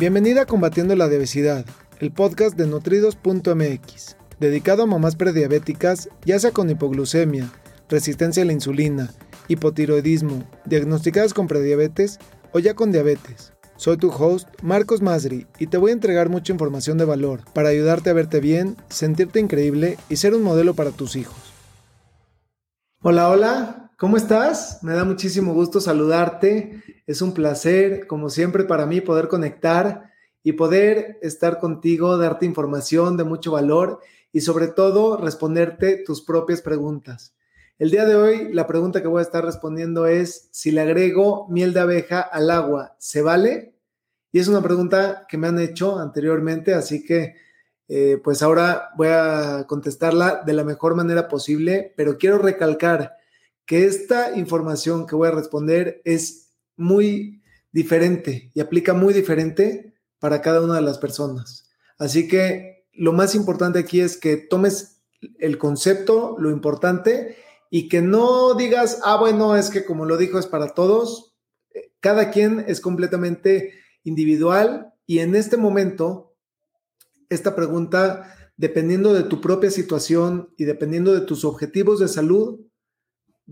Bienvenida a Combatiendo la Obesidad, el podcast de nutridos.mx, dedicado a mamás prediabéticas, ya sea con hipoglucemia, resistencia a la insulina, hipotiroidismo, diagnosticadas con prediabetes o ya con diabetes. Soy tu host, Marcos Masri, y te voy a entregar mucha información de valor para ayudarte a verte bien, sentirte increíble y ser un modelo para tus hijos. Hola, hola, ¿cómo estás? Me da muchísimo gusto saludarte. Es un placer, como siempre, para mí poder conectar y poder estar contigo, darte información de mucho valor y sobre todo responderte tus propias preguntas. El día de hoy la pregunta que voy a estar respondiendo es si le agrego miel de abeja al agua, ¿se vale? Y es una pregunta que me han hecho anteriormente, así que eh, pues ahora voy a contestarla de la mejor manera posible, pero quiero recalcar que esta información que voy a responder es muy diferente y aplica muy diferente para cada una de las personas. Así que lo más importante aquí es que tomes el concepto, lo importante, y que no digas, ah, bueno, es que como lo dijo es para todos. Cada quien es completamente individual y en este momento, esta pregunta, dependiendo de tu propia situación y dependiendo de tus objetivos de salud,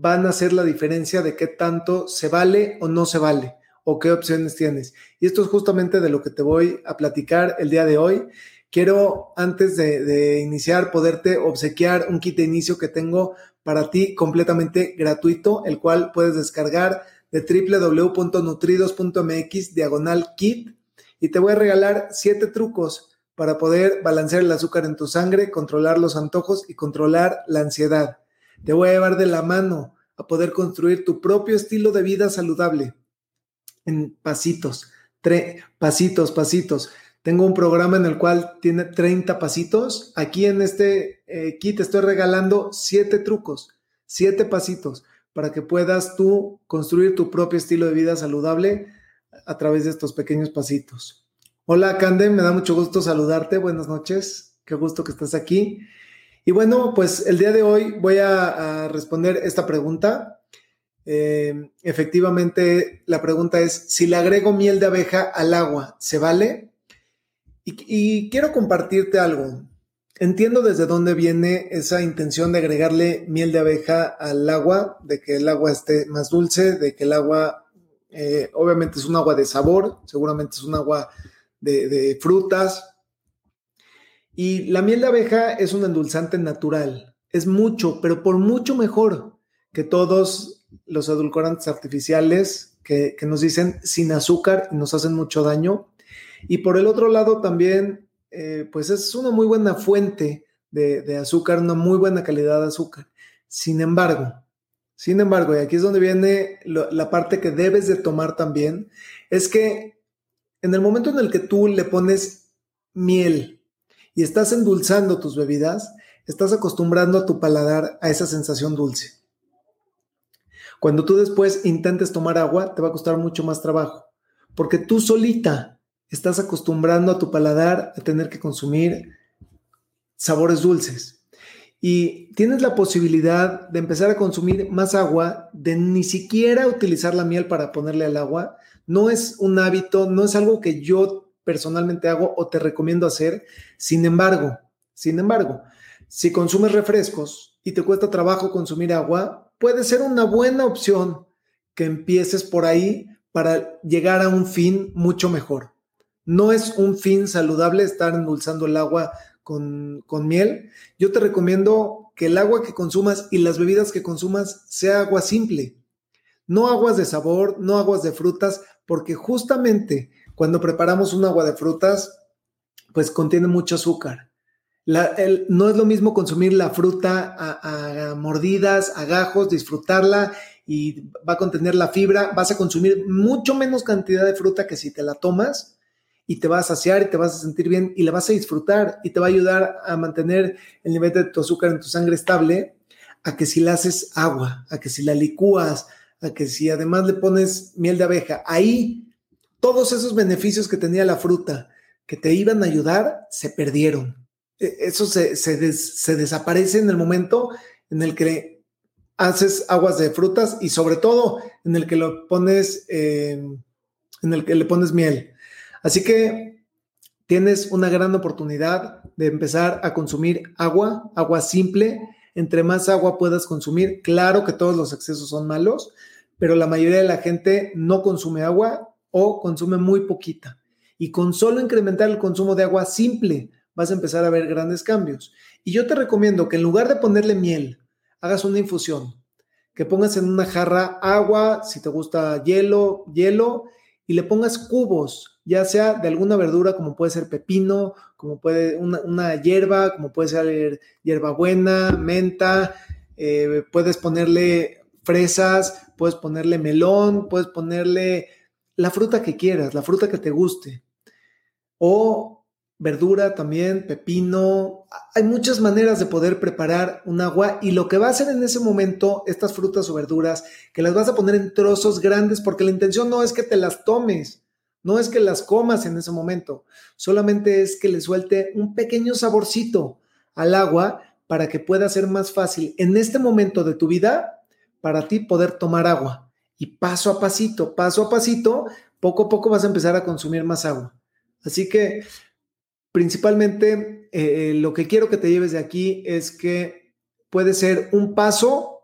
van a hacer la diferencia de qué tanto se vale o no se vale o qué opciones tienes. Y esto es justamente de lo que te voy a platicar el día de hoy. Quiero, antes de, iniciar, poderte obsequiar un kit de inicio que tengo para ti completamente gratuito, el cual puedes descargar de www.nutridos.mx diagonal kit y te voy a regalar siete trucos para poder balancear el azúcar en tu sangre, controlar los antojos y controlar la ansiedad. Te voy a llevar de la mano a poder construir tu propio estilo de vida saludable en pasitos, pasitos, pasitos. Tengo un programa en el cual tiene 30 pasitos. Aquí en este eh, kit estoy regalando 7 trucos, 7 pasitos para que puedas tú construir tu propio estilo de vida saludable a través de estos pequeños pasitos. Hola, Cande, me da mucho gusto saludarte. Buenas noches. Qué gusto que estás aquí. Y bueno, pues el día de hoy voy a, responder esta pregunta. Eh, efectivamente, la pregunta es, si le agrego miel de abeja al agua, ¿se vale? Y, quiero compartirte algo. Entiendo desde dónde viene esa intención de agregarle miel de abeja al agua, de que el agua esté más dulce, de que el agua, eh, obviamente es un agua de sabor, seguramente es un agua de frutas, y la miel de abeja es un endulzante natural. Es mucho, pero por mucho mejor que todos los edulcorantes artificiales que, nos dicen sin azúcar y nos hacen mucho daño. Y por el otro lado también, eh, pues es una muy buena fuente de, azúcar, una muy buena calidad de azúcar. Sin embargo, sin embargo, y aquí es donde viene la parte que debes de tomar también, es que en el momento en el que tú le pones miel y estás endulzando tus bebidas, estás acostumbrando a tu paladar a esa sensación dulce. Cuando tú después intentes tomar agua, te va a costar mucho más trabajo, porque tú solita estás acostumbrando a tu paladar a tener que consumir sabores dulces. Y tienes la posibilidad de empezar a consumir más agua, de ni siquiera utilizar la miel para ponerle al agua. No es un hábito, no es algo que yo personalmente hago o te recomiendo hacer. Sin embargo, sin embargo, si consumes refrescos y te cuesta trabajo consumir agua, puede ser una buena opción que empieces por ahí para llegar a un fin mucho mejor. No es un fin saludable estar endulzando el agua con, con, miel. Yo te recomiendo que el agua que consumas y las bebidas que consumas sea agua simple. No aguas de sabor, no aguas de frutas, porque justamente cuando preparamos un agua de frutas, pues contiene mucho azúcar. no es lo mismo consumir la fruta a, mordidas, a disfrutarla y va a contener la fibra. Vas a consumir mucho menos cantidad de fruta que si te la tomas y te vas a saciar y te vas a sentir bien y la vas a disfrutar y te va a ayudar a mantener el nivel de tu azúcar en tu sangre estable, a que si la haces agua, a que si la licúas, a que si además le pones miel de abeja, ahí todos esos beneficios que tenía la fruta que te iban a ayudar se perdieron. E, eso se, desaparece en el momento en el que haces aguas de frutas y sobre todo en el que lo pones, em, en el que le pones miel. Así que tienes una gran oportunidad de empezar a consumir agua, agua simple. Entre más agua puedas consumir, claro que todos los excesos son malos, pero la mayoría de la gente no consume agua o consume muy poquita. Y con solo incrementar el consumo de agua simple, vas a empezar a ver grandes cambios. Y yo te recomiendo que en lugar de ponerle miel, hagas una infusión, que pongas en una jarra agua, si te gusta hielo, hielo, y le pongas cubos, ya sea de alguna verdura como puede ser pepino, como puede una, hierba, como puede ser hierbabuena, menta, eh, puedes ponerle fresas, puedes ponerle melón, puedes ponerle la fruta que quieras, la fruta que te guste. O verdura también, pepino. Hay muchas maneras de poder preparar un agua y lo que va a hacer en ese momento estas frutas o verduras, que las vas a poner en trozos grandes porque la intención no es que te las tomes, no es que las comas en ese momento, solamente es que le suelte un pequeño saborcito al agua para que pueda ser más fácil en este momento de tu vida para ti poder tomar agua. Y paso a pasito, paso a pasito, poco a poco vas a empezar a consumir más agua. Así que principalmente eh, lo que quiero que te lleves de aquí es que puede ser un paso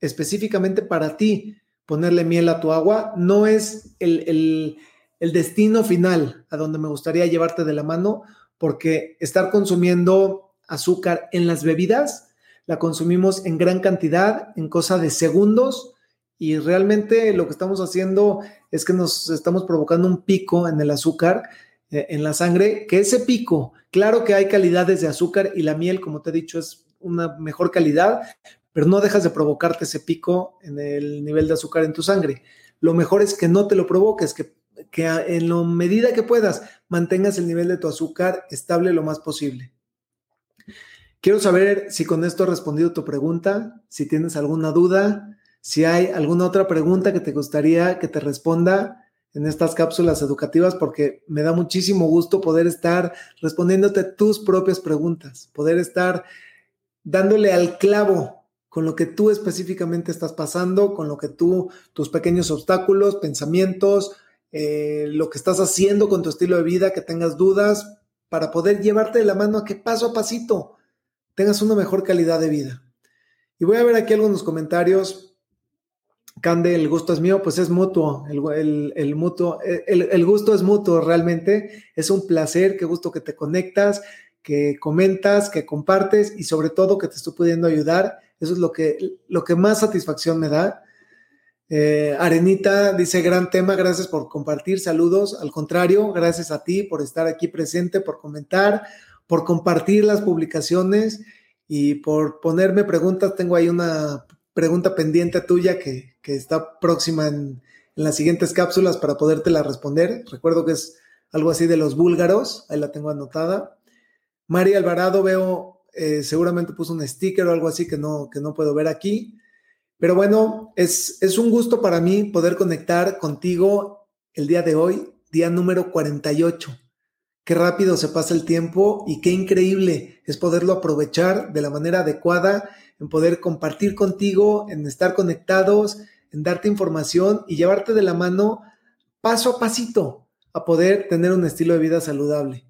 específicamente para ti ponerle miel a tu agua. No es el, el destino final a donde me gustaría llevarte de la mano, porque estar consumiendo azúcar en las bebidas, la consumimos en gran cantidad, en cosa de segundos, y realmente lo que estamos haciendo es que nos estamos provocando un pico en el azúcar eh, en la sangre, que ese pico, claro que hay calidades de azúcar y la miel, como te he dicho, es una mejor calidad, pero no dejas de provocarte ese pico en el nivel de azúcar en tu sangre. Lo mejor es que no te lo provoques, que, que en la medida que puedas mantengas el nivel de tu azúcar estable lo más posible. Quiero saber si con esto he respondido tu pregunta, si tienes alguna duda, si hay alguna otra pregunta que te gustaría que te responda en estas cápsulas educativas porque me da muchísimo gusto poder estar respondiéndote tus propias preguntas, poder estar dándole al clavo con lo que tú específicamente estás pasando, con lo que tú, tus pequeños obstáculos, pensamientos, eh, lo que estás haciendo con tu estilo de vida, que tengas dudas, para poder llevarte de la mano a que paso a pasito tengas una mejor calidad de vida. Y voy a ver aquí algunos comentarios Cande, el gusto es mío, pues es mutuo, el, mutuo, el, gusto es mutuo realmente, es un placer, qué gusto que te conectas, que comentas, que compartes y sobre todo que te estoy pudiendo ayudar, eso es lo que, lo que más satisfacción me da. Eh, Arenita dice, gran tema, gracias por compartir, saludos, al contrario, gracias a ti por estar aquí presente, por comentar, por compartir las publicaciones y por ponerme preguntas, tengo ahí una pregunta pendiente tuya que, está próxima en, las siguientes cápsulas para podértela responder. Recuerdo que es algo así de los búlgaros, ahí la tengo anotada. María Alvarado, veo, eh, seguramente puso un sticker o algo así que no, que no puedo ver aquí. Pero bueno, es, es un gusto para mí poder conectar contigo el día de hoy, día número 48. Qué rápido se pasa el tiempo y qué increíble es poderlo aprovechar de la manera adecuada en poder compartir contigo, en estar conectados, en darte información y llevarte de la mano paso a pasito a poder tener un estilo de vida saludable.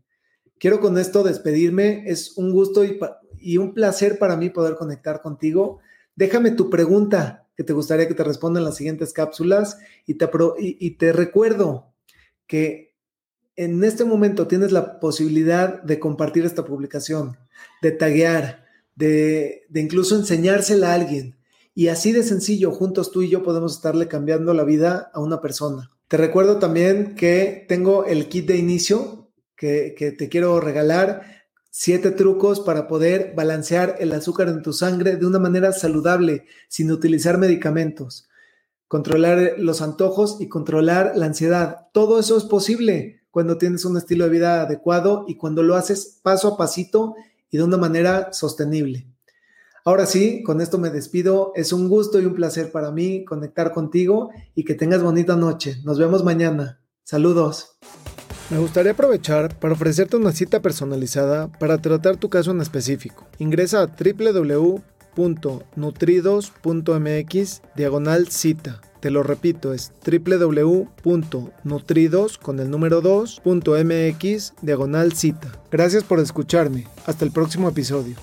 Quiero con esto despedirme. Es un gusto y, un placer para mí poder conectar contigo. Déjame tu pregunta que te gustaría que te responda en las siguientes cápsulas y te, y te recuerdo que en este momento tienes la posibilidad de compartir esta publicación, de taguear, de, incluso enseñársela a alguien. Y así de sencillo, juntos tú y yo podemos estarle cambiando la vida a una persona. Te recuerdo también que tengo el kit de inicio que, que, te quiero regalar. Siete trucos para poder balancear el azúcar en tu sangre de una manera saludable, sin utilizar medicamentos. Controlar los antojos y controlar la ansiedad. Todo eso es posible cuando tienes un estilo de vida adecuado y cuando lo haces paso a pasito y de una manera sostenible. Ahora sí, con esto me despido. Es un gusto y un placer para mí conectar contigo y que tengas bonita noche. Nos vemos mañana. Saludos. Me gustaría aprovechar para ofrecerte una cita personalizada para tratar tu caso en específico. Ingresa a www.nutridos.mx diagonal cita Te lo repito, es www.nutridos con el número 2.mx diagonal cita. Gracias por escucharme. Hasta el próximo episodio.